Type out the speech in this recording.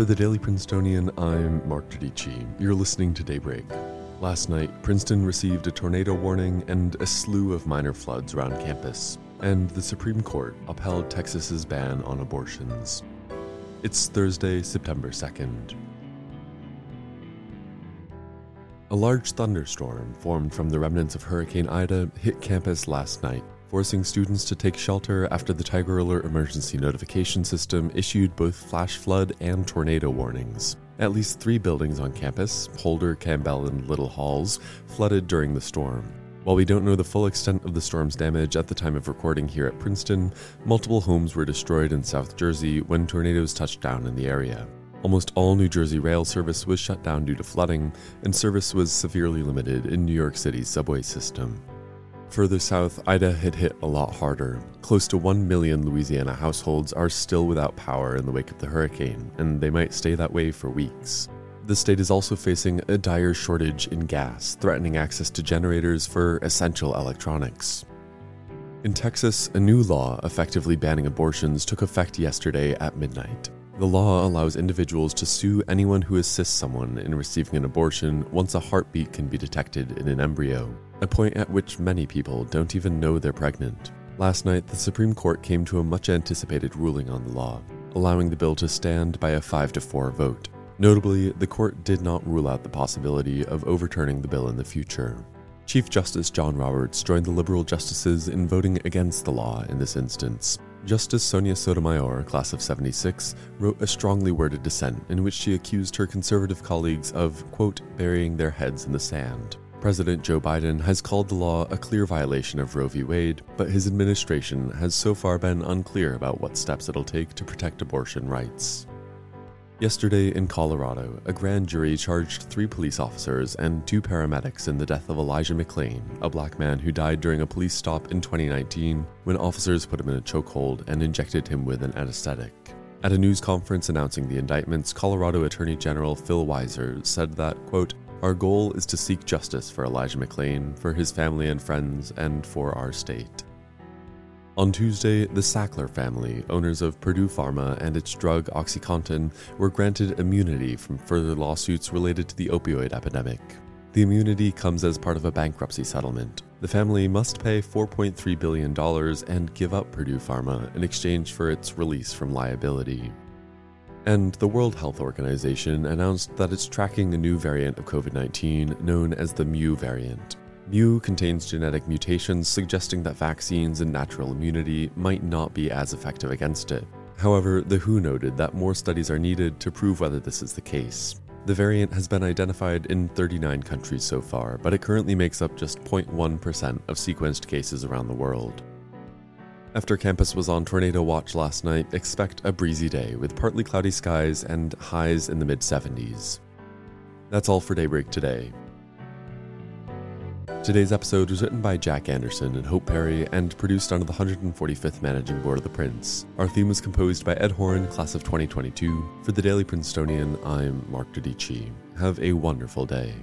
For the Daily Princetonian, I'm Mark Giudici. You're listening to Daybreak. Last night, Princeton received a tornado warning and a slew of minor floods around campus, and the Supreme Court upheld Texas's ban on abortions. It's Thursday, September 2nd. A large thunderstorm formed from the remnants of Hurricane Ida hit campus last night, forcing students to take shelter after the Tiger Alert emergency notification system issued both flash flood and tornado warnings. At least three buildings on campus, Holder, Campbell, and Little Halls, flooded during the storm. While we don't know the full extent of the storm's damage at the time of recording here at Princeton, multiple homes were destroyed in South Jersey when tornadoes touched down in the area. Almost all New Jersey rail service was shut down due to flooding, and service was severely limited in New York City's subway system. Further south, Ida had hit a lot harder. Close to 1 million Louisiana households are still without power in the wake of the hurricane, and they might stay that way for weeks. The state is also facing a dire shortage in gas, threatening access to generators for essential electronics. In Texas, a new law effectively banning abortions took effect yesterday at midnight. The law allows individuals to sue anyone who assists someone in receiving an abortion once a heartbeat can be detected in an embryo, a point at which many people don't even know they're pregnant. Last night, the Supreme Court came to a much anticipated ruling on the law, allowing the bill to stand by a 5 to 4 vote. Notably, the court did not rule out the possibility of overturning the bill in the future. Chief Justice John Roberts joined the liberal justices in voting against the law in this instance, Justice Sonia Sotomayor, class of 76, wrote a strongly worded dissent in which she accused her conservative colleagues of, quote, burying their heads in the sand. President Joe Biden has called the law a clear violation of Roe v. Wade, but his administration has so far been unclear about what steps it'll take to protect abortion rights. Yesterday in Colorado, a grand jury charged three police officers and two paramedics in the death of Elijah McClain, a black man who died during a police stop in 2019 when officers put him in a chokehold and injected him with an anesthetic. At a news conference announcing the indictments, Colorado Attorney General Phil Weiser said that, quote, our goal is to seek justice for Elijah McClain, for his family and friends, and for our state. On Tuesday, the Sackler family, owners of Purdue Pharma and its drug OxyContin, were granted immunity from further lawsuits related to the opioid epidemic. The immunity comes as part of a bankruptcy settlement. The family must pay $4.3 billion and give up Purdue Pharma in exchange for its release from liability. And the World Health Organization announced that it's tracking a new variant of COVID 19 known as the Mu variant. Mu contains genetic mutations suggesting that vaccines and natural immunity might not be as effective against it. However, the WHO noted that more studies are needed to prove whether this is the case. The variant has been identified in 39 countries so far, but it currently makes up just 0.1% of sequenced cases around the world. After campus was on tornado watch last night, expect a breezy day with partly cloudy skies and highs in the mid 70s. That's all for Daybreak today. Today's episode was written by Jack Anderson and Hope Perry and produced under the 145th Managing Board of the Prince. Our theme was composed by Ed Horn, class of 2022. For the Daily Princetonian, I'm Mark Giudici. Have a wonderful day.